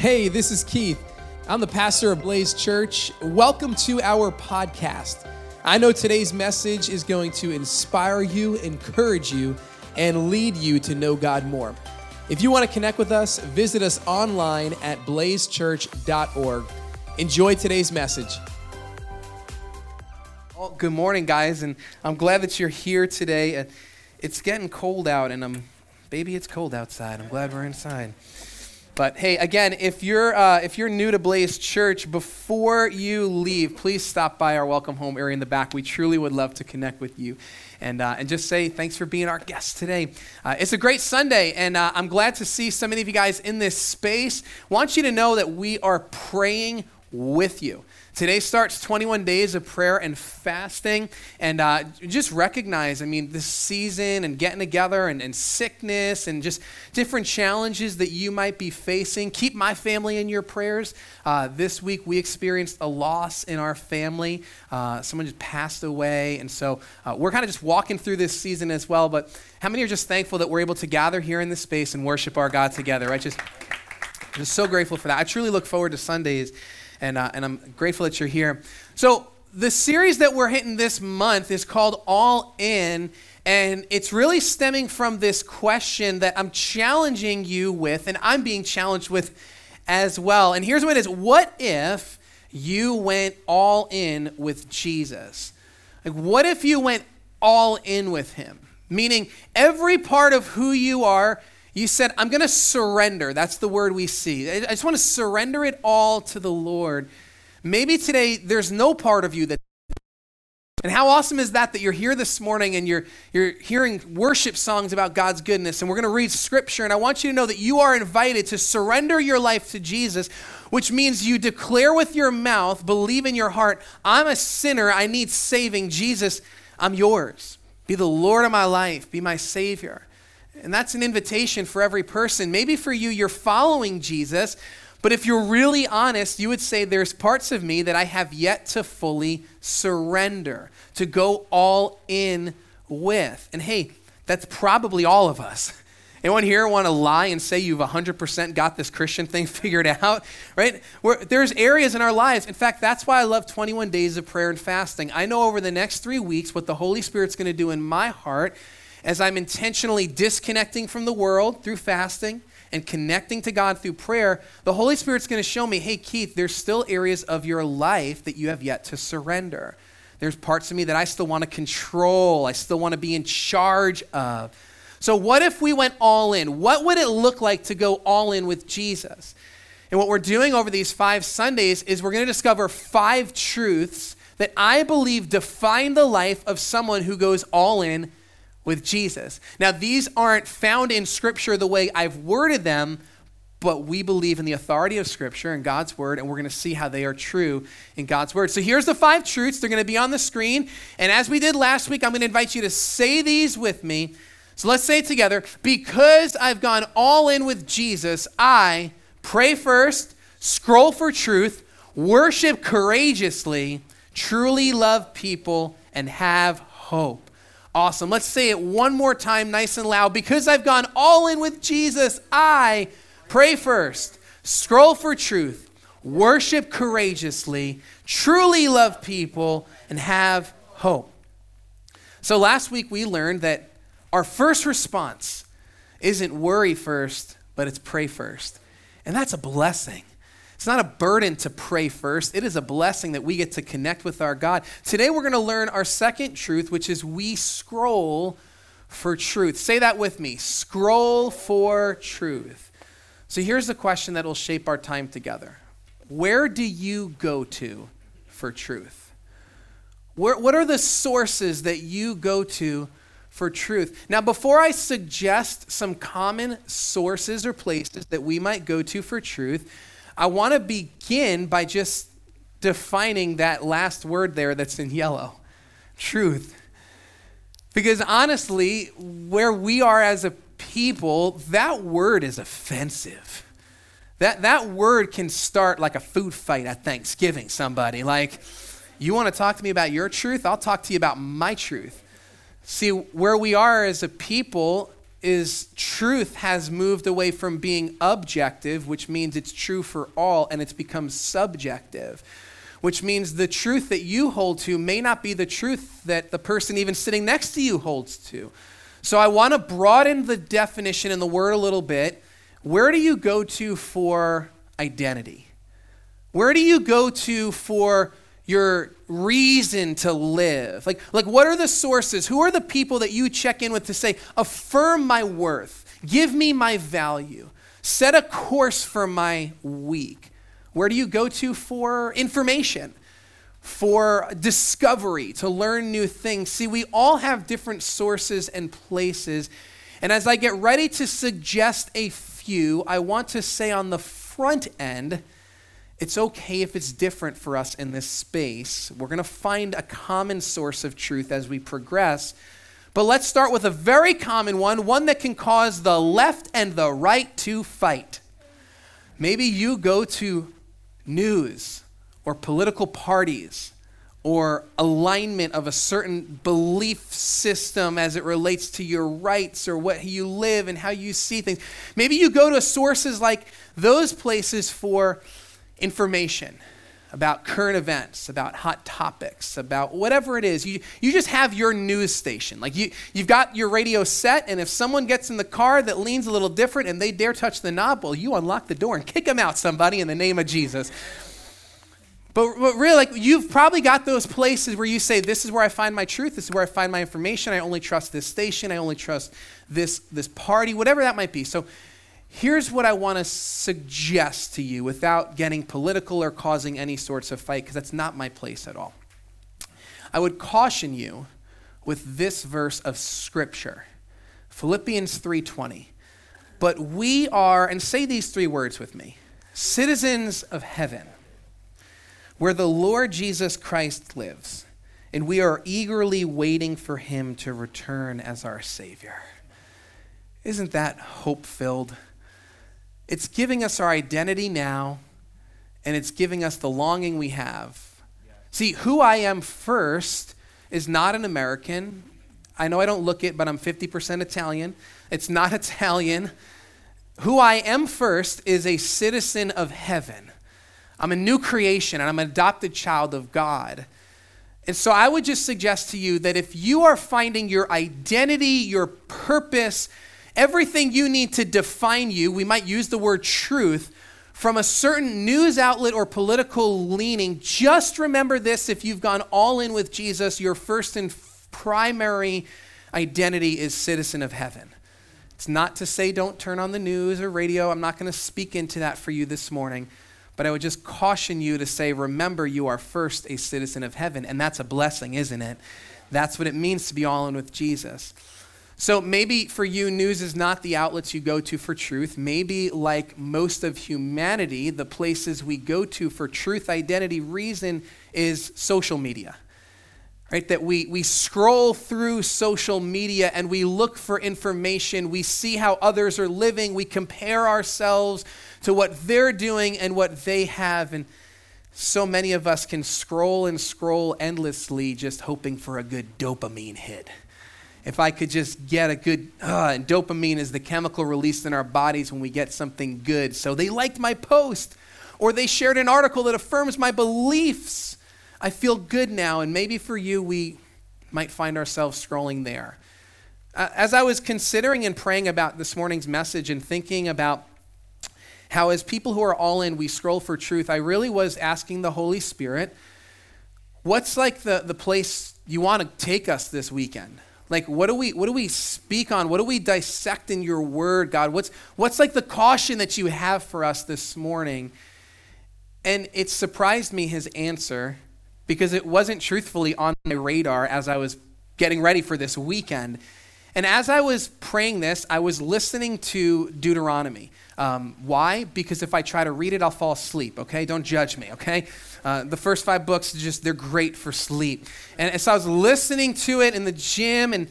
Hey, this is Keith. I'm the pastor of Blaze Church. Welcome to our podcast. I know today's message is going to inspire you, encourage you, and lead you to know God more. If you want to connect with us, visit us online at blazechurch.org. Enjoy today's message. Well, good morning, guys, and I'm glad that you're here today. Uh, it's getting cold out, and I'm, baby, it's cold outside. I'm glad we're inside. But hey, again, if you're uh, if you're new to Blaze Church, before you leave, please stop by our welcome home area in the back. We truly would love to connect with you, and uh, and just say thanks for being our guest today. Uh, it's a great Sunday, and uh, I'm glad to see so many of you guys in this space. Want you to know that we are praying with you. Today starts 21 days of prayer and fasting. And uh, just recognize, I mean, this season and getting together and, and, sickness and just different challenges that you might be facing. Keep my family in your prayers. Uh, this week we experienced a loss in our family. Uh, someone just passed away. And so uh, we're kind of just walking through this season as well. But how many are just thankful that we're able to gather here in this space and worship our God together, right? Just, just so grateful for that. I truly look forward to Sundays and, uh, and I'm grateful that you're here. So, the series that we're hitting this month is called All In, and it's really stemming from this question that I'm challenging you with, and I'm being challenged with as well. And here's what it is What if you went all in with Jesus? Like, what if you went all in with him? Meaning, every part of who you are you said, I'm going to surrender. That's the word we see. I just want to surrender it all to the Lord. Maybe today there's no part of you that. And how awesome is that that you're here this morning and you're, you're hearing worship songs about God's goodness. And we're going to read scripture. And I want you to know that you are invited to surrender your life to Jesus, which means you declare with your mouth, believe in your heart, I'm a sinner. I need saving. Jesus, I'm yours. Be the Lord of my life. Be my Savior. And that's an invitation for every person. Maybe for you, you're following Jesus, but if you're really honest, you would say there's parts of me that I have yet to fully surrender, to go all in with. And hey, that's probably all of us. Anyone here want to lie and say you've 100% got this Christian thing figured out? Right? Where there's areas in our lives. In fact, that's why I love 21 days of prayer and fasting. I know over the next three weeks what the Holy Spirit's going to do in my heart as I'm intentionally disconnecting from the world through fasting and connecting to God through prayer, the Holy Spirit's going to show me, hey, Keith, there's still areas of your life that you have yet to surrender. There's parts of me that I still want to control, I still want to be in charge of. So, what if we went all in? What would it look like to go all in with Jesus? And what we're doing over these five Sundays is we're going to discover five truths that I believe define the life of someone who goes all in with Jesus. Now, these aren't found in Scripture the way I've worded them, but we believe in the authority of Scripture and God's Word, and we're going to see how they are true in God's Word. So here's the five truths. They're going to be on the screen. And as we did last week, I'm going to invite you to say these with me. So let's say it together. Because I've gone all in with Jesus, I pray first, scroll for truth, worship courageously, truly love people, and have hope. Awesome. Let's say it one more time, nice and loud. Because I've gone all in with Jesus, I pray first, scroll for truth, worship courageously, truly love people, and have hope. So last week we learned that our first response isn't worry first, but it's pray first. And that's a blessing. It's not a burden to pray first, it is a blessing that we get to connect with our God. Today, we're going to learn our second truth, which is we scroll for truth. Say that with me scroll for truth. So, here's the question that will shape our time together Where do you go to for truth? Where, what are the sources that you go to for truth? Now, before I suggest some common sources or places that we might go to for truth, I want to begin by just defining that last word there that's in yellow truth. Because honestly, where we are as a people, that word is offensive. That, that word can start like a food fight at Thanksgiving, somebody. Like, you want to talk to me about your truth? I'll talk to you about my truth. See, where we are as a people, is truth has moved away from being objective, which means it's true for all, and it's become subjective, which means the truth that you hold to may not be the truth that the person even sitting next to you holds to. So I want to broaden the definition in the word a little bit. Where do you go to for identity? Where do you go to for your reason to live? Like, like what are the sources? Who are the people that you check in with to say, affirm my worth, give me my value, set a course for my week? Where do you go to for information? For discovery, to learn new things. See, we all have different sources and places. And as I get ready to suggest a few, I want to say on the front end, it's okay if it's different for us in this space. We're going to find a common source of truth as we progress. But let's start with a very common one, one that can cause the left and the right to fight. Maybe you go to news or political parties or alignment of a certain belief system as it relates to your rights or what you live and how you see things. Maybe you go to sources like those places for information about current events, about hot topics, about whatever it is. You, you just have your news station. Like you, you've got your radio set, and if someone gets in the car that leans a little different and they dare touch the knob, well, you unlock the door and kick them out, somebody, in the name of Jesus. But, but really, like you've probably got those places where you say, "This is where I find my truth. This is where I find my information. I only trust this station. I only trust this this party, whatever that might be." So Here's what I want to suggest to you without getting political or causing any sorts of fight, because that's not my place at all. I would caution you with this verse of scripture. Philippians 3:20. But we are and say these three words with me. Citizens of heaven, where the Lord Jesus Christ lives, and we are eagerly waiting for him to return as our savior. Isn't that hope-filled? It's giving us our identity now, and it's giving us the longing we have. See, who I am first is not an American. I know I don't look it, but I'm 50% Italian. It's not Italian. Who I am first is a citizen of heaven. I'm a new creation and I'm an adopted child of God. And so I would just suggest to you that if you are finding your identity, your purpose, everything you need to define you, we might use the word truth, from a certain news outlet or political leaning, just remember this if you've gone all in with Jesus, your first and primary identity is citizen of heaven. It's not to say don't turn on the news or radio. I'm not going to speak into that for you this morning. But I would just caution you to say, remember, you are first a citizen of heaven. And that's a blessing, isn't it? That's what it means to be all in with Jesus. So maybe for you, news is not the outlets you go to for truth. Maybe, like most of humanity, the places we go to for truth, identity, reason is social media. Right? That we, we scroll through social media and we look for information. We see how others are living. We compare ourselves to what they're doing and what they have. And so many of us can scroll and scroll endlessly just hoping for a good dopamine hit if I could just get a good, uh, and dopamine is the chemical released in our bodies when we get something good. So they liked my post, or they shared an article that affirms my beliefs. I feel good now, and maybe for you, we might find ourselves scrolling there. Uh, as I was considering and praying about this morning's message and thinking about how, as people who are all in, we scroll for truth, I really was asking the Holy Spirit, what's like the, the place you want to take us this weekend? Like, what do we what do we speak on? What do we dissect in your word, God? What's what's like the caution that you have for us this morning? And it surprised me his answer because it wasn't truthfully on my radar as I was getting ready for this weekend. And as I was praying this, I was listening to Deuteronomy. Um, why? Because if I try to read it, I'll fall asleep, okay? Don't judge me, okay? Uh, the first five books, just they're great for sleep. And, and so I was listening to it in the gym, and,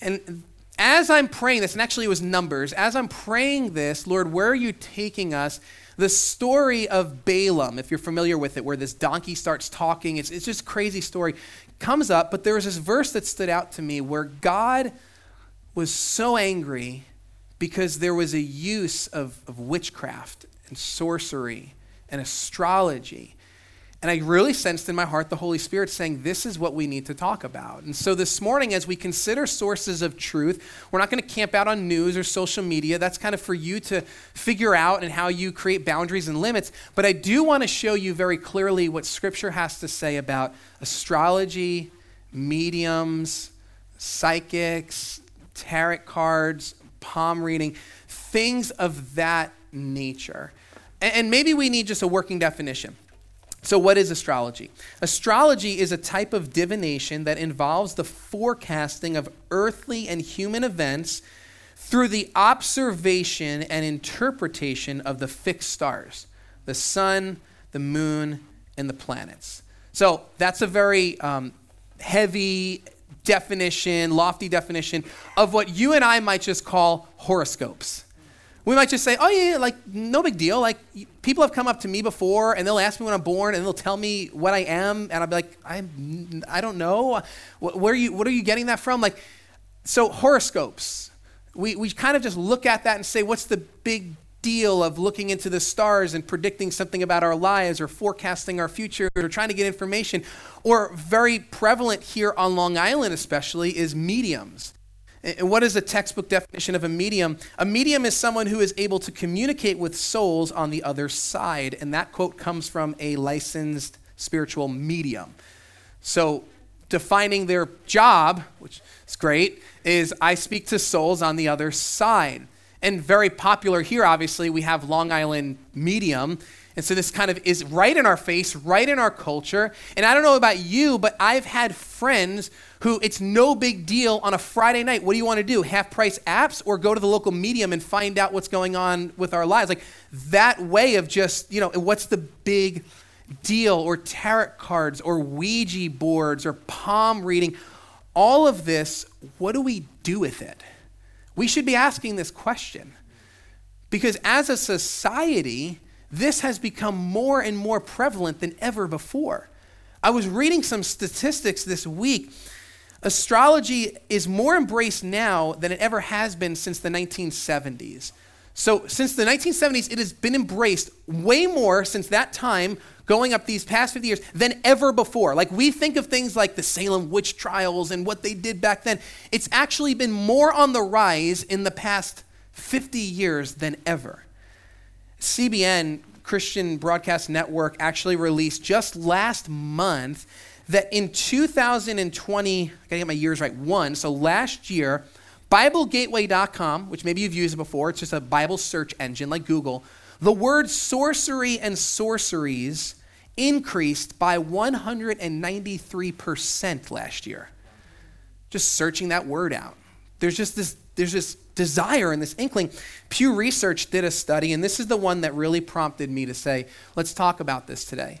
and as I'm praying this, and actually it was Numbers, as I'm praying this, Lord, where are you taking us? The story of Balaam, if you're familiar with it, where this donkey starts talking, it's, it's just crazy story, comes up, but there was this verse that stood out to me where God was so angry because there was a use of, of witchcraft and sorcery and astrology and I really sensed in my heart the Holy Spirit saying, This is what we need to talk about. And so this morning, as we consider sources of truth, we're not going to camp out on news or social media. That's kind of for you to figure out and how you create boundaries and limits. But I do want to show you very clearly what Scripture has to say about astrology, mediums, psychics, tarot cards, palm reading, things of that nature. And maybe we need just a working definition. So, what is astrology? Astrology is a type of divination that involves the forecasting of earthly and human events through the observation and interpretation of the fixed stars the sun, the moon, and the planets. So, that's a very um, heavy definition, lofty definition of what you and I might just call horoscopes. We might just say, oh, yeah, like, no big deal. Like, people have come up to me before and they'll ask me when I'm born and they'll tell me what I am. And I'll be like, I'm, I don't know. Where are you, what are you getting that from? Like, so horoscopes, we, we kind of just look at that and say, what's the big deal of looking into the stars and predicting something about our lives or forecasting our future or trying to get information? Or very prevalent here on Long Island, especially, is mediums. And what is the textbook definition of a medium? A medium is someone who is able to communicate with souls on the other side. And that quote comes from a licensed spiritual medium. So, defining their job, which is great, is I speak to souls on the other side. And very popular here, obviously, we have Long Island Medium. And so this kind of is right in our face, right in our culture. And I don't know about you, but I've had friends who it's no big deal on a Friday night. What do you want to do? Half price apps or go to the local medium and find out what's going on with our lives? Like that way of just, you know, what's the big deal or tarot cards or Ouija boards or palm reading? All of this, what do we do with it? We should be asking this question. Because as a society, this has become more and more prevalent than ever before. I was reading some statistics this week Astrology is more embraced now than it ever has been since the 1970s. So, since the 1970s, it has been embraced way more since that time, going up these past 50 years, than ever before. Like, we think of things like the Salem witch trials and what they did back then. It's actually been more on the rise in the past 50 years than ever. CBN, Christian Broadcast Network, actually released just last month that in 2020, I gotta get my years right, one, so last year, BibleGateway.com, which maybe you've used before, it's just a Bible search engine like Google, the word sorcery and sorceries increased by 193% last year. Just searching that word out. There's just this, there's this desire and this inkling. Pew Research did a study, and this is the one that really prompted me to say, let's talk about this today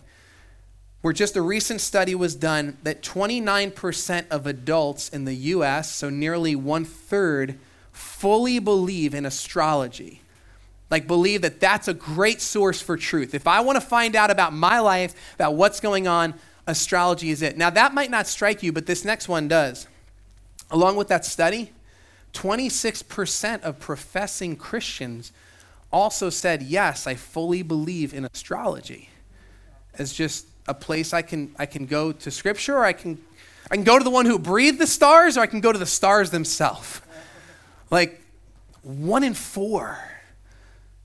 where just a recent study was done that 29% of adults in the US, so nearly one third, fully believe in astrology. Like, believe that that's a great source for truth. If I want to find out about my life, about what's going on, astrology is it. Now, that might not strike you, but this next one does. Along with that study, 26% of professing Christians also said, Yes, I fully believe in astrology. As just a place I can, I can go to Scripture, or I can, I can go to the one who breathed the stars, or I can go to the stars themselves. Like one in four.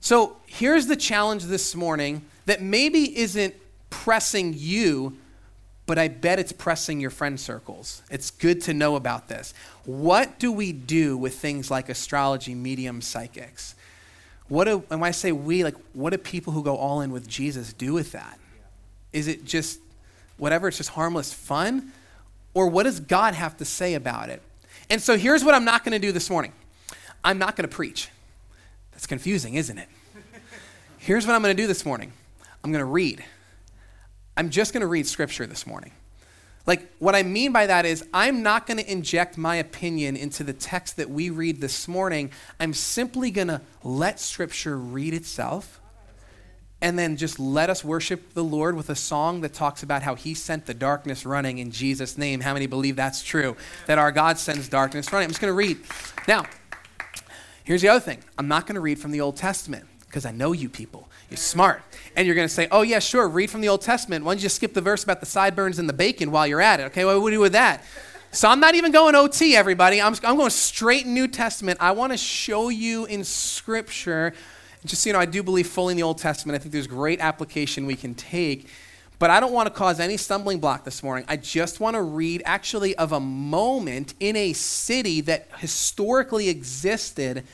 So here's the challenge this morning that maybe isn't pressing you, but I bet it's pressing your friend circles. It's good to know about this. What do we do with things like astrology, medium, psychics? What do, and when I say we, like, what do people who go all in with Jesus do with that? Is it just whatever, it's just harmless fun? Or what does God have to say about it? And so here's what I'm not going to do this morning I'm not going to preach. That's confusing, isn't it? Here's what I'm going to do this morning I'm going to read. I'm just going to read scripture this morning. Like, what I mean by that is, I'm not going to inject my opinion into the text that we read this morning. I'm simply going to let scripture read itself and then just let us worship the Lord with a song that talks about how he sent the darkness running in Jesus' name. How many believe that's true? That our God sends darkness running. I'm just going to read. Now, here's the other thing I'm not going to read from the Old Testament because I know you people. You're smart. And you're going to say, oh, yeah, sure, read from the Old Testament. Why don't you just skip the verse about the sideburns and the bacon while you're at it? Okay, what do we do with that? So I'm not even going OT, everybody. I'm, I'm going straight New Testament. I want to show you in Scripture just you know, I do believe fully in the Old Testament. I think there's great application we can take. But I don't want to cause any stumbling block this morning. I just want to read actually of a moment in a city that historically existed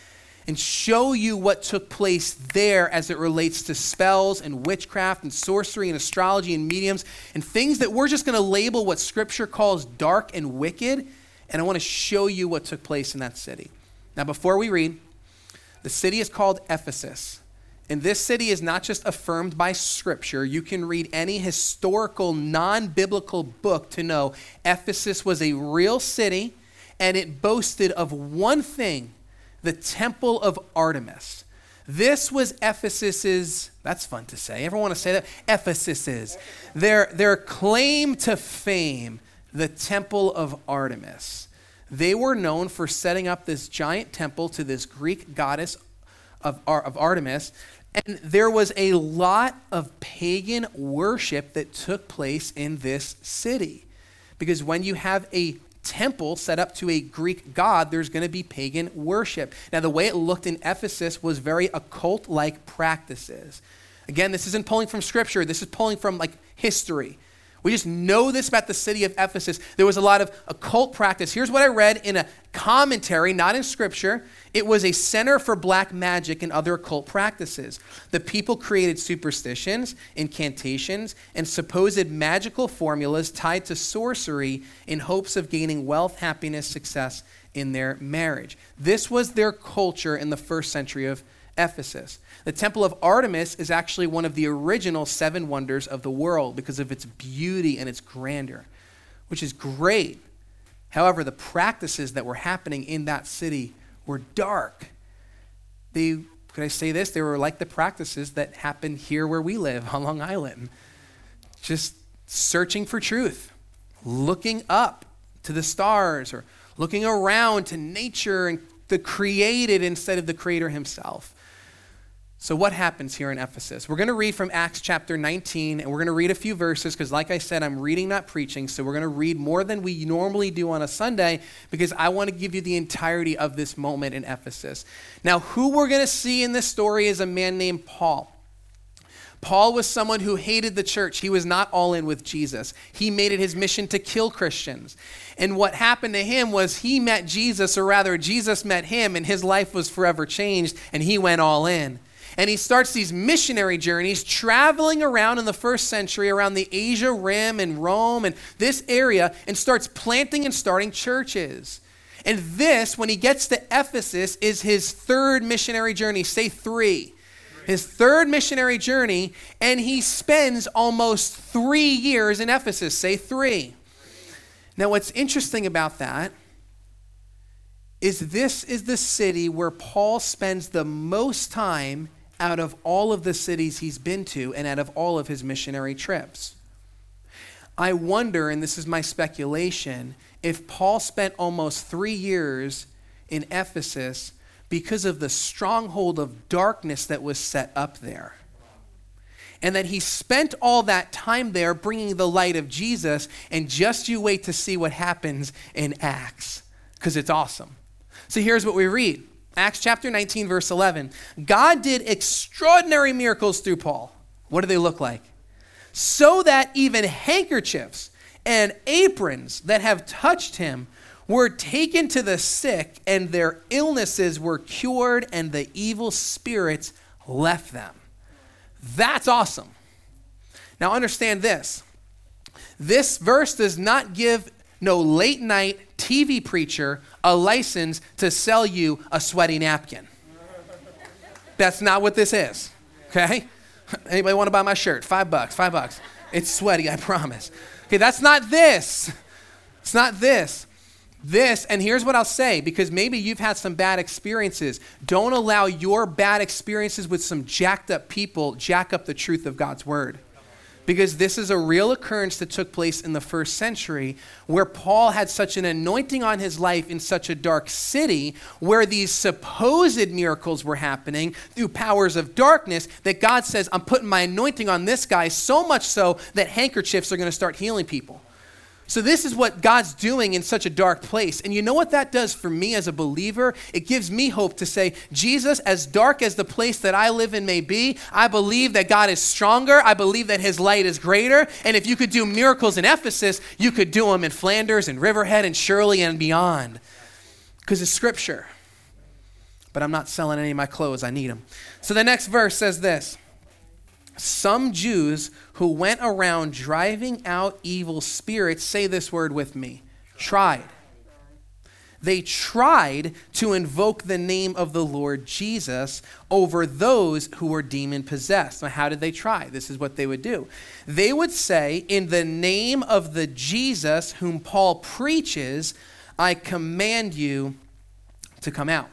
and show you what took place there as it relates to spells and witchcraft and sorcery and astrology and mediums and things that we're just going to label what Scripture calls dark and wicked. And I want to show you what took place in that city. Now, before we read, the city is called Ephesus. And this city is not just affirmed by scripture. You can read any historical, non biblical book to know Ephesus was a real city and it boasted of one thing the temple of Artemis. This was Ephesus's, that's fun to say. Everyone want to say that? Ephesus's. Their, their claim to fame, the temple of Artemis. They were known for setting up this giant temple to this Greek goddess of, of Artemis. And there was a lot of pagan worship that took place in this city. Because when you have a temple set up to a Greek god, there's going to be pagan worship. Now, the way it looked in Ephesus was very occult like practices. Again, this isn't pulling from scripture, this is pulling from like history. We just know this about the city of Ephesus. There was a lot of occult practice. Here's what I read in a commentary, not in scripture. It was a center for black magic and other occult practices. The people created superstitions, incantations, and supposed magical formulas tied to sorcery in hopes of gaining wealth, happiness, success in their marriage. This was their culture in the first century of Ephesus. The Temple of Artemis is actually one of the original seven wonders of the world because of its beauty and its grandeur, which is great. However, the practices that were happening in that city were dark. They, could I say this? They were like the practices that happen here where we live on Long Island. Just searching for truth, looking up to the stars, or looking around to nature and the created instead of the creator himself. So, what happens here in Ephesus? We're going to read from Acts chapter 19, and we're going to read a few verses because, like I said, I'm reading, not preaching. So, we're going to read more than we normally do on a Sunday because I want to give you the entirety of this moment in Ephesus. Now, who we're going to see in this story is a man named Paul. Paul was someone who hated the church. He was not all in with Jesus. He made it his mission to kill Christians. And what happened to him was he met Jesus, or rather, Jesus met him, and his life was forever changed, and he went all in and he starts these missionary journeys traveling around in the first century around the Asia Rim and Rome and this area and starts planting and starting churches. And this, when he gets to Ephesus, is his third missionary journey. Say three. His third missionary journey, and he spends almost three years in Ephesus. Say three. Now, what's interesting about that is this is the city where Paul spends the most time out of all of the cities he's been to and out of all of his missionary trips. I wonder, and this is my speculation, if Paul spent almost three years in Ephesus because of the stronghold of darkness that was set up there. And that he spent all that time there bringing the light of Jesus, and just you wait to see what happens in Acts, because it's awesome. So here's what we read Acts chapter 19, verse 11. God did extraordinary miracles through Paul. What do they look like? So that even handkerchiefs and aprons that have touched him were taken to the sick, and their illnesses were cured, and the evil spirits left them. That's awesome. Now, understand this this verse does not give no late night TV preacher a license to sell you a sweaty napkin. That's not what this is. Okay? Anybody want to buy my shirt? Five bucks, five bucks. It's sweaty, I promise. Okay, that's not this. It's not this. This, and here's what I'll say because maybe you've had some bad experiences. Don't allow your bad experiences with some jacked up people jack up the truth of God's word because this is a real occurrence that took place in the first century where Paul had such an anointing on his life in such a dark city where these supposed miracles were happening through powers of darkness that God says, I'm putting my anointing on this guy so much so that handkerchiefs are going to start healing people. So, this is what God's doing in such a dark place. And you know what that does for me as a believer? It gives me hope to say, Jesus, as dark as the place that I live in may be, I believe that God is stronger. I believe that his light is greater. And if you could do miracles in Ephesus, you could do them in Flanders and Riverhead and Shirley and beyond. Because it's scripture. But I'm not selling any of my clothes, I need them. So, the next verse says this some Jews who went around driving out evil spirits, say this word with me, tried. They tried to invoke the name of the Lord Jesus over those who were demon possessed. Now, how did they try? This is what they would do. They would say, In the name of the Jesus whom Paul preaches, I command you to come out.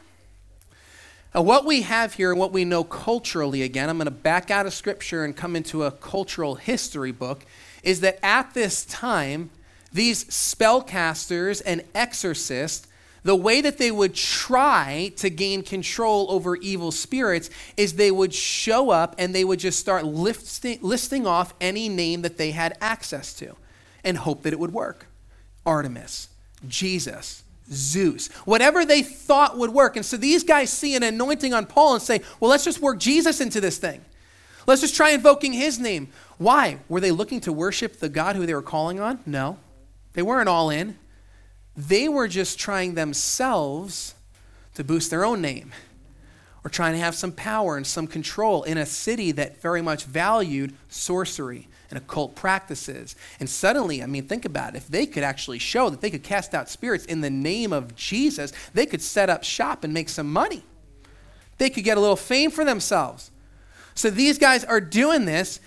Now, what we have here and what we know culturally, again, I'm going to back out of scripture and come into a cultural history book, is that at this time, these spellcasters and exorcists, the way that they would try to gain control over evil spirits is they would show up and they would just start listing, listing off any name that they had access to and hope that it would work. Artemis, Jesus, Zeus, whatever they thought would work. And so these guys see an anointing on Paul and say, well, let's just work Jesus into this thing. Let's just try invoking his name. Why? Were they looking to worship the God who they were calling on? No. They weren't all in. They were just trying themselves to boost their own name or trying to have some power and some control in a city that very much valued sorcery and occult practices. And suddenly, I mean, think about it. If they could actually show that they could cast out spirits in the name of Jesus, they could set up shop and make some money. They could get a little fame for themselves. So these guys are doing this.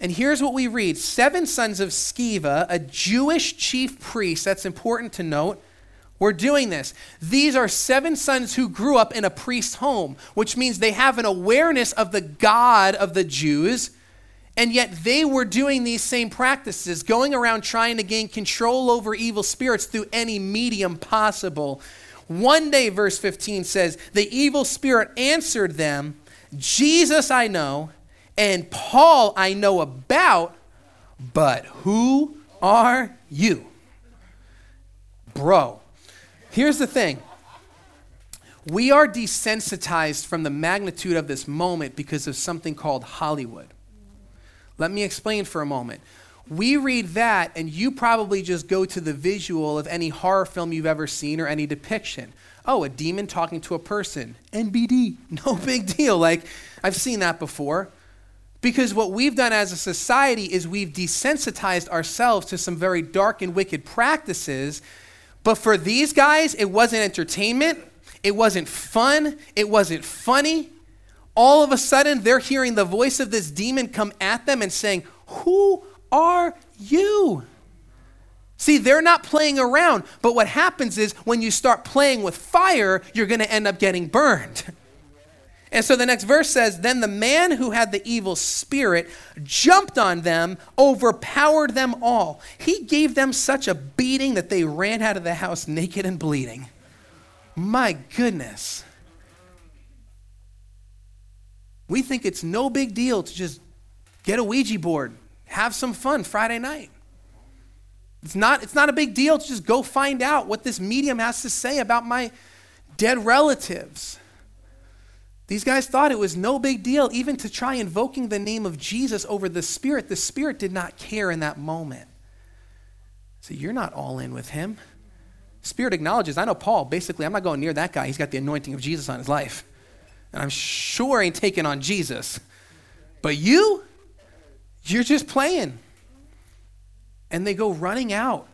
And here's what we read Seven sons of Sceva, a Jewish chief priest, that's important to note, were doing this. These are seven sons who grew up in a priest's home, which means they have an awareness of the God of the Jews and yet they were doing these same practices, going around trying to gain control over evil spirits through any medium possible. One day, verse 15 says, The evil spirit answered them, Jesus I know, and Paul I know about, but who are you? Bro, here's the thing. We are desensitized from the magnitude of this moment because of something called Hollywood. Let me explain for a moment. We read that, and you probably just go to the visual of any horror film you've ever seen or any depiction. Oh, a demon talking to a person. NBD. No big deal. Like, I've seen that before. Because what we've done as a society is we've desensitized ourselves to some very dark and wicked practices. But for these guys, it wasn't entertainment, it wasn't fun, it wasn't funny, all of a sudden they're hearing the voice of this demon come at them and saying, Who are you? See, they're not playing around, but what happens is when you start playing with fire, you're going to end up getting burned. And so the next verse says Then the man who had the evil spirit jumped on them, overpowered them all. He gave them such a beating that they ran out of the house naked and bleeding. My goodness. We think it's no big deal to just get a Ouija board, have some fun Friday night. It's not, it's not a big deal to just go find out what this medium has to say about my dead relatives. These guys thought it was no big deal even to try invoking the name of Jesus over the Spirit. The Spirit did not care in that moment. So you're not all in with him. Spirit acknowledges, I know Paul, basically, I'm not going near that guy. He's got the anointing of Jesus on his life. And I'm sure ain't taking on Jesus. But you, you're just playing. And they go running out.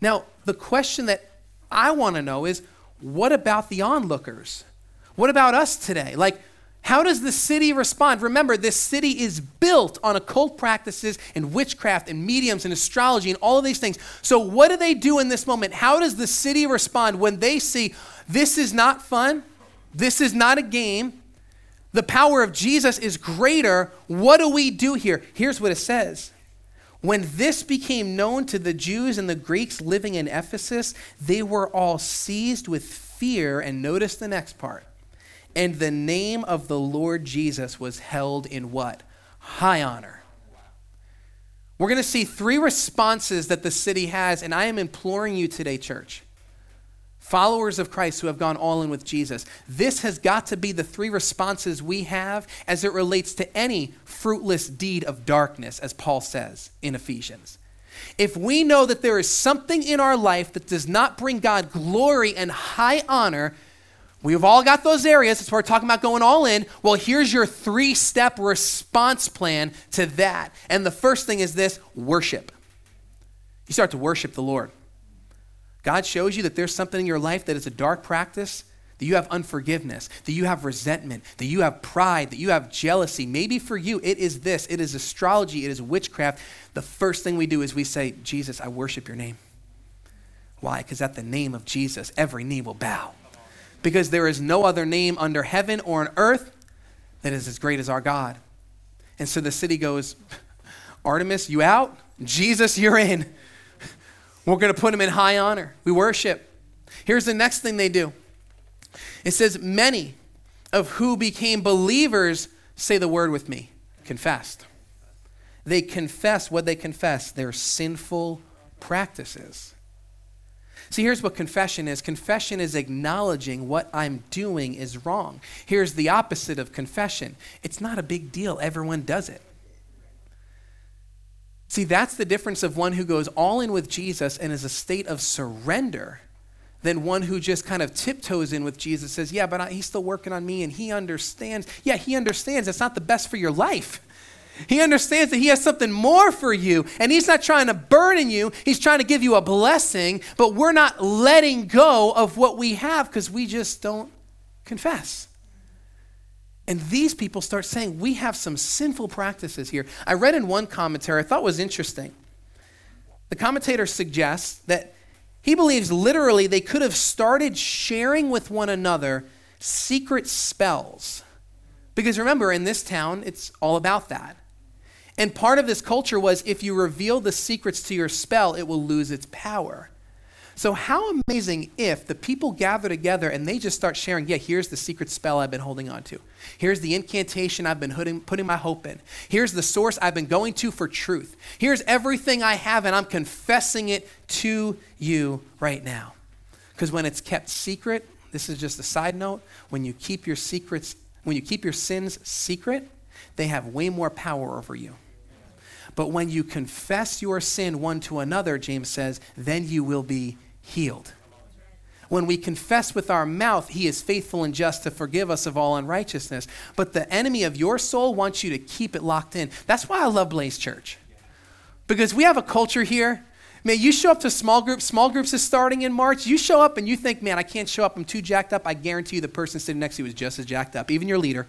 Now, the question that I want to know is what about the onlookers? What about us today? Like, How does the city respond? Remember, this city is built on occult practices and witchcraft and mediums and astrology and all of these things. So, what do they do in this moment? How does the city respond when they see this is not fun? This is not a game. The power of Jesus is greater. What do we do here? Here's what it says. When this became known to the Jews and the Greeks living in Ephesus, they were all seized with fear. And notice the next part and the name of the Lord Jesus was held in what? High honor. We're going to see three responses that the city has, and I am imploring you today, church, followers of Christ who have gone all in with Jesus, this has got to be the three responses we have as it relates to any fruitless deed of darkness, as Paul says in Ephesians. If we know that there is something in our life that does not bring God glory and high honor, We've all got those areas. That's why we're talking about going all in. Well, here's your three step response plan to that. And the first thing is this worship. You start to worship the Lord. God shows you that there's something in your life that is a dark practice, that you have unforgiveness, that you have resentment, that you have pride, that you have jealousy. Maybe for you, it is this it is astrology, it is witchcraft. The first thing we do is we say, Jesus, I worship your name. Why? Because at the name of Jesus, every knee will bow because there is no other name under heaven or on earth that is as great as our God. And so the city goes, Artemis, you out? Jesus, you're in. We're going to put him in high honor. We worship. Here's the next thing they do it says, Many of who became believers, say the word with me, confessed. They confess what they confess, their sinful practices. See, here's what confession is confession is acknowledging what I'm doing is wrong. Here's the opposite of confession it's not a big deal, everyone does it. See, that's the difference of one who goes all in with Jesus and is a state of surrender than one who just kind of tiptoes in with Jesus says, Yeah, but I, he's still working on me and he understands. Yeah, he understands it's not the best for your life. He understands that He has something more for you, and He's not trying to burden you. He's trying to give you a blessing, but we're not letting go of what we have because we just don't confess. And these people start saying, We have some sinful practices here. I read in one commentary, I thought was interesting. The commentator suggests that he believes literally they could have started sharing with one another secret spells. Because remember, in this town, it's all about that. And part of this culture was if you reveal the secrets to your spell, it will lose its power. So, how amazing if the people gather together and they just start sharing, yeah, here's the secret spell I've been holding on to. Here's the incantation I've been putting, my hope in. Here's the source I've been going to for truth. Here's everything I have, and I'm confessing it to you right now. Because when it's kept secret, this is just a side note, when you keep your secrets, when you keep your sins secret, they have way more power over you. But when you confess your sin one to another, James says, then you will be healed. When we confess with our mouth, he is faithful and just to forgive us of all unrighteousness. But the enemy of your soul wants you to keep it locked in. That's why I love Blaze Church. Because we have a culture here. Man, you show up to small groups, small groups is starting in March. You show up and you think, man, I can't show up, I'm too jacked up. I guarantee you the person sitting next to you is just as jacked up, even your leader.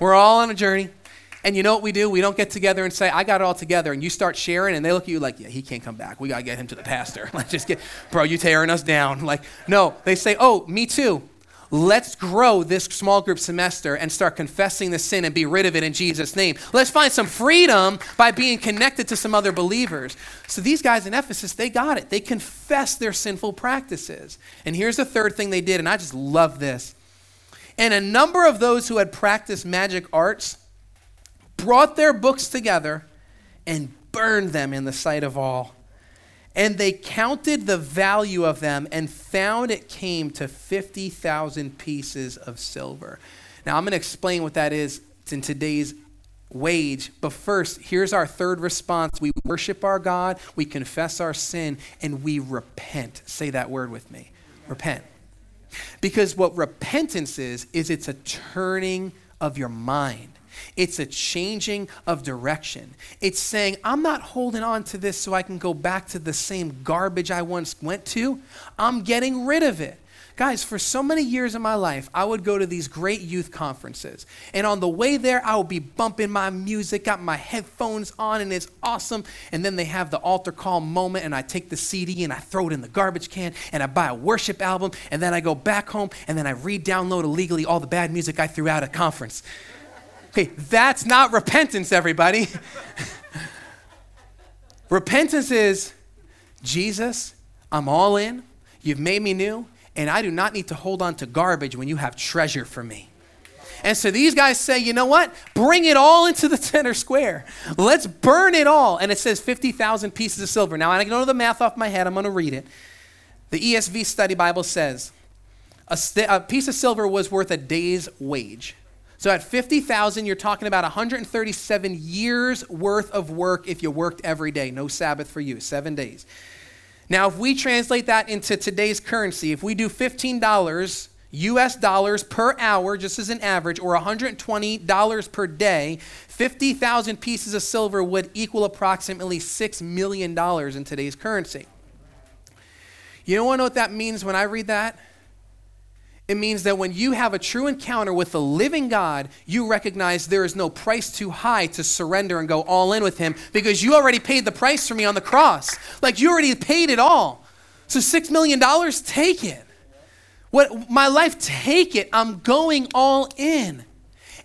We're all on a journey. And you know what we do? We don't get together and say, I got it all together. And you start sharing, and they look at you like, yeah, he can't come back. We got to get him to the pastor. like, just get, bro, you tearing us down. Like, no, they say, oh, me too. Let's grow this small group semester and start confessing the sin and be rid of it in Jesus' name. Let's find some freedom by being connected to some other believers. So these guys in Ephesus, they got it. They confessed their sinful practices. And here's the third thing they did, and I just love this. And a number of those who had practiced magic arts brought their books together and burned them in the sight of all. And they counted the value of them and found it came to 50,000 pieces of silver. Now, I'm going to explain what that is in today's wage. But first, here's our third response we worship our God, we confess our sin, and we repent. Say that word with me repent. Because what repentance is, is it's a turning of your mind. It's a changing of direction. It's saying, I'm not holding on to this so I can go back to the same garbage I once went to. I'm getting rid of it. Guys, for so many years in my life, I would go to these great youth conferences. And on the way there, I would be bumping my music, got my headphones on, and it's awesome. And then they have the altar call moment, and I take the CD and I throw it in the garbage can, and I buy a worship album, and then I go back home, and then I re download illegally all the bad music I threw out at conference. Okay, that's not repentance, everybody. repentance is Jesus, I'm all in. You've made me new and I do not need to hold on to garbage when you have treasure for me. And so these guys say, you know what? Bring it all into the center square. Let's burn it all. And it says 50,000 pieces of silver. Now, I don't know the math off my head. I'm going to read it. The ESV Study Bible says a, st- a piece of silver was worth a day's wage. So at 50,000, you're talking about 137 years worth of work if you worked every day. No Sabbath for you, seven days. Now, if we translate that into today's currency, if we do $15 US dollars per hour, just as an average, or $120 per day, 50,000 pieces of silver would equal approximately $6 million in today's currency. You don't want to know what that means when I read that? It means that when you have a true encounter with the living God, you recognize there is no price too high to surrender and go all in with Him because you already paid the price for me on the cross. Like you already paid it all. So $6 million, take it. What my life, take it. I'm going all in.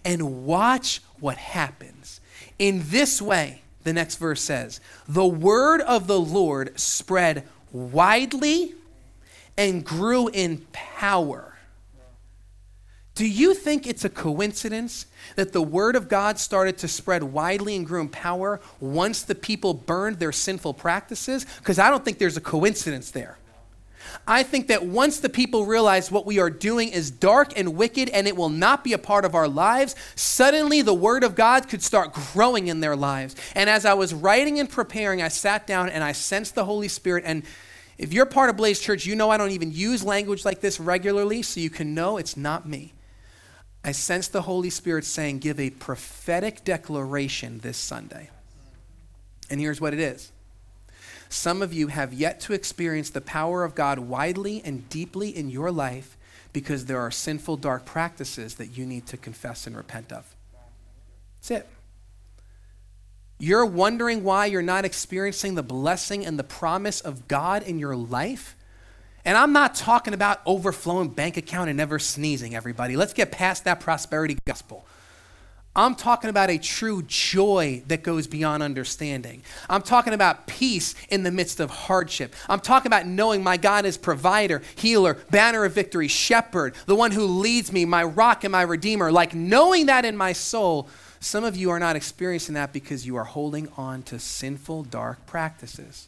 And watch what happens. In this way, the next verse says, the word of the Lord spread widely and grew in power do you think it's a coincidence that the word of God started to spread widely and grew in power once the people burned their sinful practices? Because I don't think there's a coincidence there. I think that once the people realize what we are doing is dark and wicked and it will not be a part of our lives, suddenly the Word of God could start growing in their lives. And as I was writing and preparing, I sat down and I sensed the Holy Spirit. And if you're part of Blaze Church, you know I don't even use language like this regularly, so you can know it's not me. I sense the Holy Spirit saying, give a prophetic declaration this Sunday. And here's what it is some of you have yet to experience the power of God widely and deeply in your life because there are sinful, dark practices that you need to confess and repent of. That's it. You're wondering why you're not experiencing the blessing and the promise of God in your life? And I'm not talking about overflowing bank account and never sneezing, everybody. Let's get past that prosperity gospel. I'm talking about a true joy that goes beyond understanding. I'm talking about peace in the midst of hardship. I'm talking about knowing my God is provider, healer, banner of victory, shepherd, the one who leads me, my rock and my redeemer. Like knowing that in my soul, some of you are not experiencing that because you are holding on to sinful, dark practices.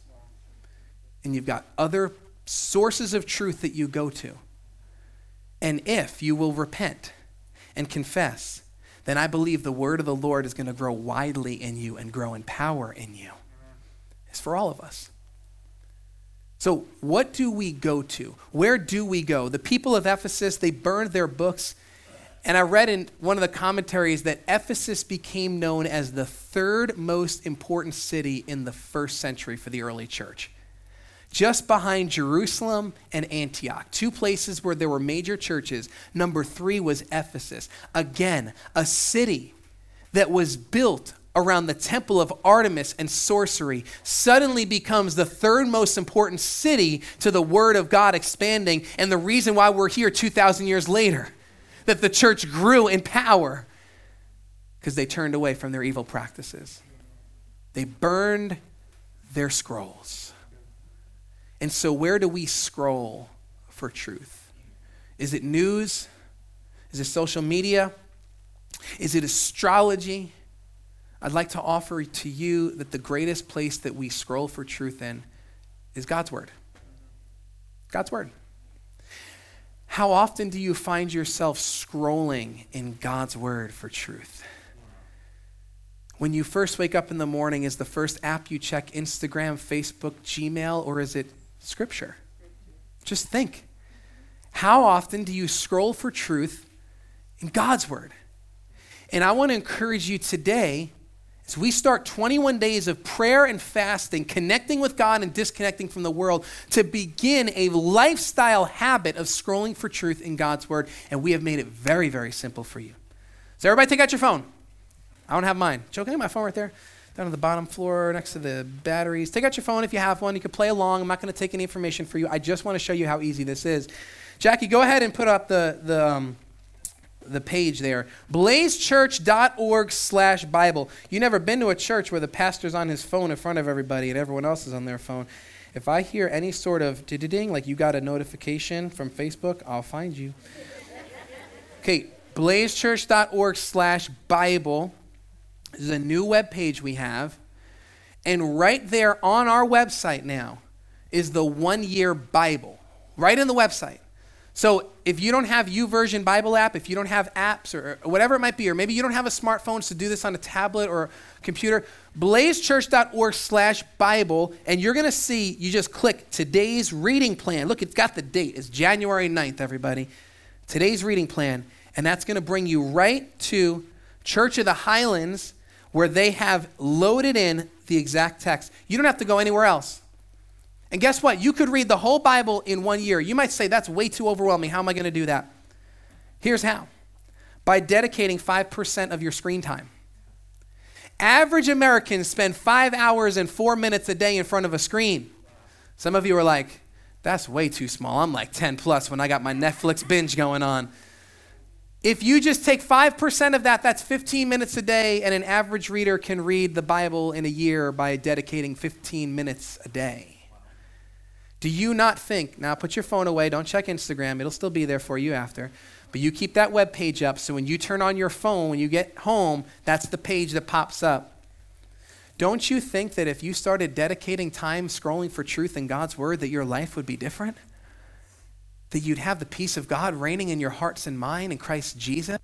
And you've got other sources of truth that you go to. And if you will repent and confess, then I believe the word of the Lord is going to grow widely in you and grow in power in you. It's for all of us. So, what do we go to? Where do we go? The people of Ephesus, they burned their books. And I read in one of the commentaries that Ephesus became known as the third most important city in the first century for the early church just behind Jerusalem and Antioch, two places where there were major churches. Number three was Ephesus. Again, a city that was built around the temple of Artemis and sorcery suddenly becomes the third most important city to the word of God expanding, and the reason why we're here 2,000 years later. That the church grew in power because they turned away from their evil practices. They burned their scrolls. And so, where do we scroll for truth? Is it news? Is it social media? Is it astrology? I'd like to offer to you that the greatest place that we scroll for truth in is God's Word. God's Word. How often do you find yourself scrolling in God's Word for truth? When you first wake up in the morning, is the first app you check Instagram, Facebook, Gmail, or is it Scripture. Just think. How often do you scroll for truth in God's Word? And I want to encourage you today As we start 21 days of prayer and fasting, connecting with God and disconnecting from the world to begin a lifestyle habit of scrolling for truth in God's Word. And we have made it very, very simple for you. So, everybody, take out your phone. I don't have mine. Joe, can I have my phone right there? Down on the bottom floor next to the batteries. Take out your phone if you have one. You can play along. I'm not going to take any information for you. I just want to show you how easy this is. Jackie, go ahead and put up the, the, um, the page there. blazechurch.org slash Bible. You never been to a church where the pastor's on his phone in front of everybody and everyone else is on their phone. If I hear any sort of ding like you got a notification from Facebook, I'll find you. Okay, blazechurch.org slash Bible. This is a new web page we have. And right there on our website now is the one year Bible, right in the website. So if you don't have YouVersion Bible app, if you don't have apps or, whatever it might be, or maybe you don't have a smartphone to do this on a tablet or computer, blazechurch.org slash Bible, and you're going to see, you just click today's reading plan. Look, it's got the date. It's January 9th, everybody. Today's reading plan. And that's going to bring you right to Church of the Highlands, where they have loaded in the exact text. You don't have to go anywhere else. And guess what? You could read the whole Bible in one year. You might say, that's way too overwhelming. How am I going to do that? Here's how by dedicating 5% of your screen time. Average Americans spend five hours and four minutes a day in front of a screen. Some of you are like, that's way too small. I'm like 10 plus when I got my Netflix binge going on. If you just take 5% of that, that's 15 minutes a day, and an average reader can read the Bible in a year by dedicating 15 minutes a day. Do you not think, now put your phone away, don't check Instagram, it'll still be there for you after, but you keep that web page up so when you turn on your phone, when you get home, that's the page that pops up. Don't you think that if you started dedicating time scrolling for truth in God's word, that your life would be different? That you'd have the peace of God reigning in your hearts and mind in Christ Jesus?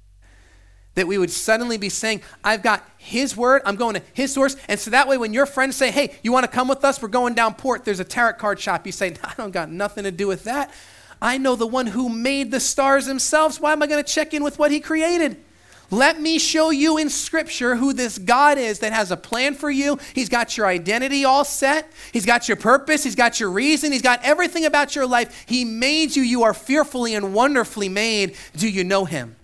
that we would suddenly be saying, I've got His word, I'm going to His source. And so that way, when your friends say, Hey, you want to come with us? We're going down port, there's a tarot card shop. You say, I don't got nothing to do with that. I know the one who made the stars themselves. Why am I going to check in with what He created? Let me show you in Scripture who this God is that has a plan for you. He's got your identity all set. He's got your purpose. He's got your reason. He's got everything about your life. He made you. You are fearfully and wonderfully made. Do you know Him?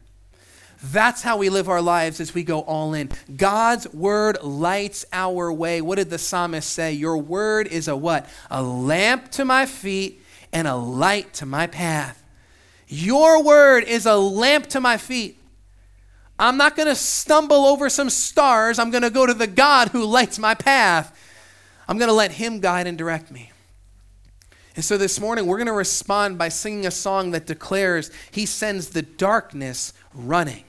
That's how we live our lives as we go all in. God's word lights our way. What did the psalmist say? Your word is a what? A lamp to my feet and a light to my path. Your word is a lamp to my feet. I'm not going to stumble over some stars. I'm going to go to the God who lights my path. I'm going to let him guide and direct me. And so this morning, we're going to respond by singing a song that declares, He sends the darkness running.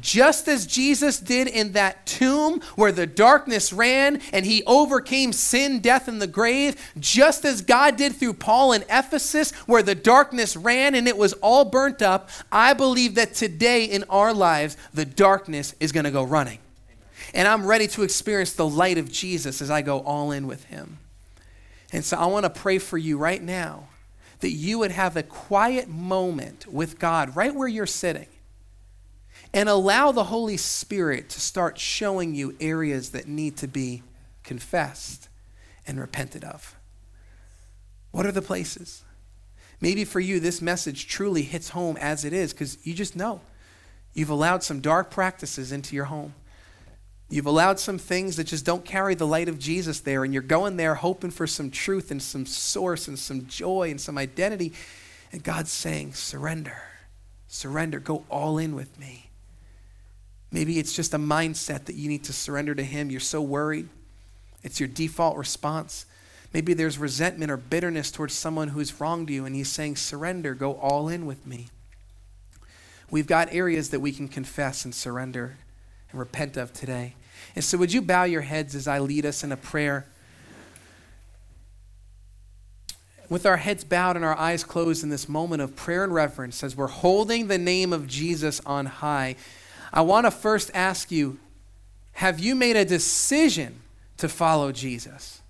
Just as Jesus did in that tomb where the darkness ran and he overcame sin, death, and the grave, just as God did through Paul in Ephesus where the darkness ran and it was all burnt up, I believe that today in our lives, the darkness is going to go running. And I'm ready to experience the light of Jesus as I go all in with him. And so I want to pray for you right now that you would have a quiet moment with God right where you're sitting and allow the Holy Spirit to start showing you areas that need to be confessed and repented of. What are the places? Maybe for you, this message truly hits home as it is because you just know you've allowed some dark practices into your home. You've allowed some things that just don't carry the light of Jesus there, and you're going there hoping for some truth and some source and some joy and some identity. And God's saying, surrender, surrender, go all in with me. Maybe it's just a mindset that you need to surrender to Him. You're so worried. It's your default response. Maybe there's resentment or bitterness towards someone who's wronged you, and He's saying, Surrender, go all in with me. We've got areas that we can confess and surrender and repent of today. And so, would you bow your heads as I lead us in a prayer? With our heads bowed and our eyes closed in this moment of prayer and reverence, as we're holding the name of Jesus on high. I want to first ask you have you made a decision to follow Jesus?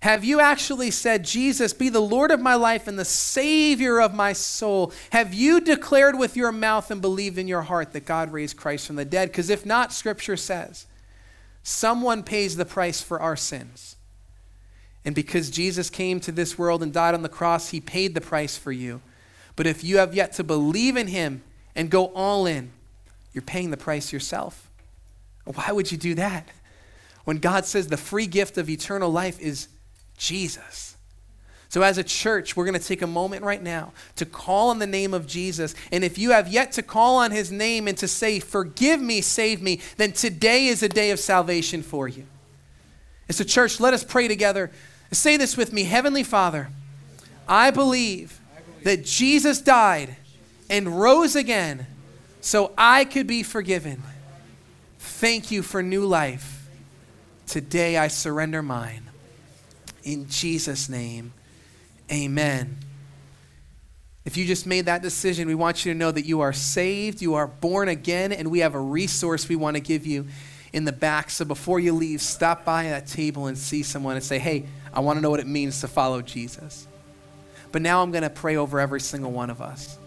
Have you actually said, Jesus, be the Lord of my life and the Savior of my soul? Have you declared with your mouth and believed in your heart that God raised Christ from the dead? Because if not, Scripture says Someone pays the price for our sins. And because Jesus came to this world and died on the cross, he paid the price for you. But if you have yet to believe in him and go all in, you're paying the price yourself. Why would you do that? When God says the free gift of eternal life is Jesus. So, as a church, we're going to take a moment right now to call on the name of Jesus. And if you have yet to call on his name and to say, Forgive me, save me, then today is a day of salvation for you. As a church, let us pray together. Say this with me Heavenly Father, I believe that Jesus died and rose again so I could be forgiven. Thank you for new life. Today I surrender mine. In Jesus' name. Amen. If you just made that decision, we want you to know that you are saved, you are born again, and we have a resource we want to give you in the back. So before you leave, stop by that table and see someone and say, hey, I want to know what it means to follow Jesus. But now I'm going to pray over every single one of us.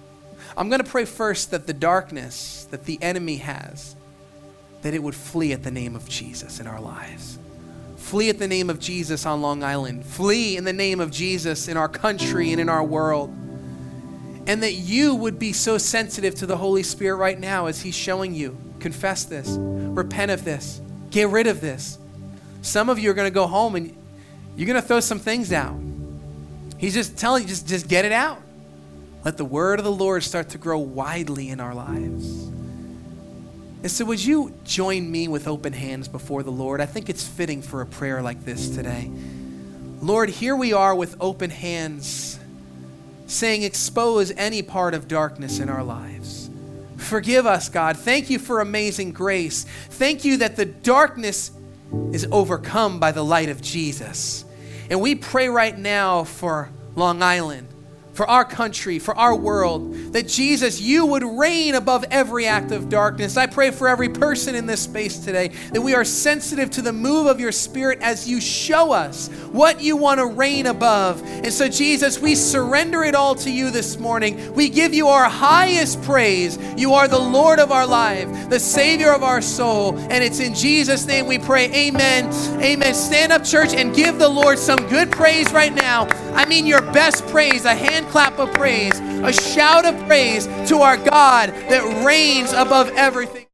I'm going to pray first that the darkness that the enemy has, that it would flee at the name of Jesus in our lives. Flee at the name of Jesus on Long Island. Flee in the name of Jesus in our country and in our world. And that you would be so sensitive to the Holy Spirit right now as He's showing you. Confess this, repent of this, get rid of this. Some of you are going to go home and you're going to throw some things out. He's just telling you, just, just get it out. Let the word of the Lord start to grow widely in our lives. And so, would you join me with open hands before the Lord? I think it's fitting for a prayer like this today. Lord, here we are with open hands, saying, Expose any part of darkness in our lives. Forgive us, God. Thank you for amazing grace. Thank you that the darkness is overcome by the light of Jesus. And we pray right now for Long Island for our country, for our world, that Jesus, you would reign above every act of darkness. I pray for every person in this space today that we are sensitive to the move of your Spirit as you show us what you want to reign above. And so, Jesus, we surrender it all to you this morning. We give you our highest praise. You are the Lord of our life, the Savior of our soul. And it's in Jesus' name we pray. Amen. Amen. Stand up, church, and give the Lord some good praise right now. I mean, your best praise, a hand clap of praise, a shout of praise to our God that reigns above everything.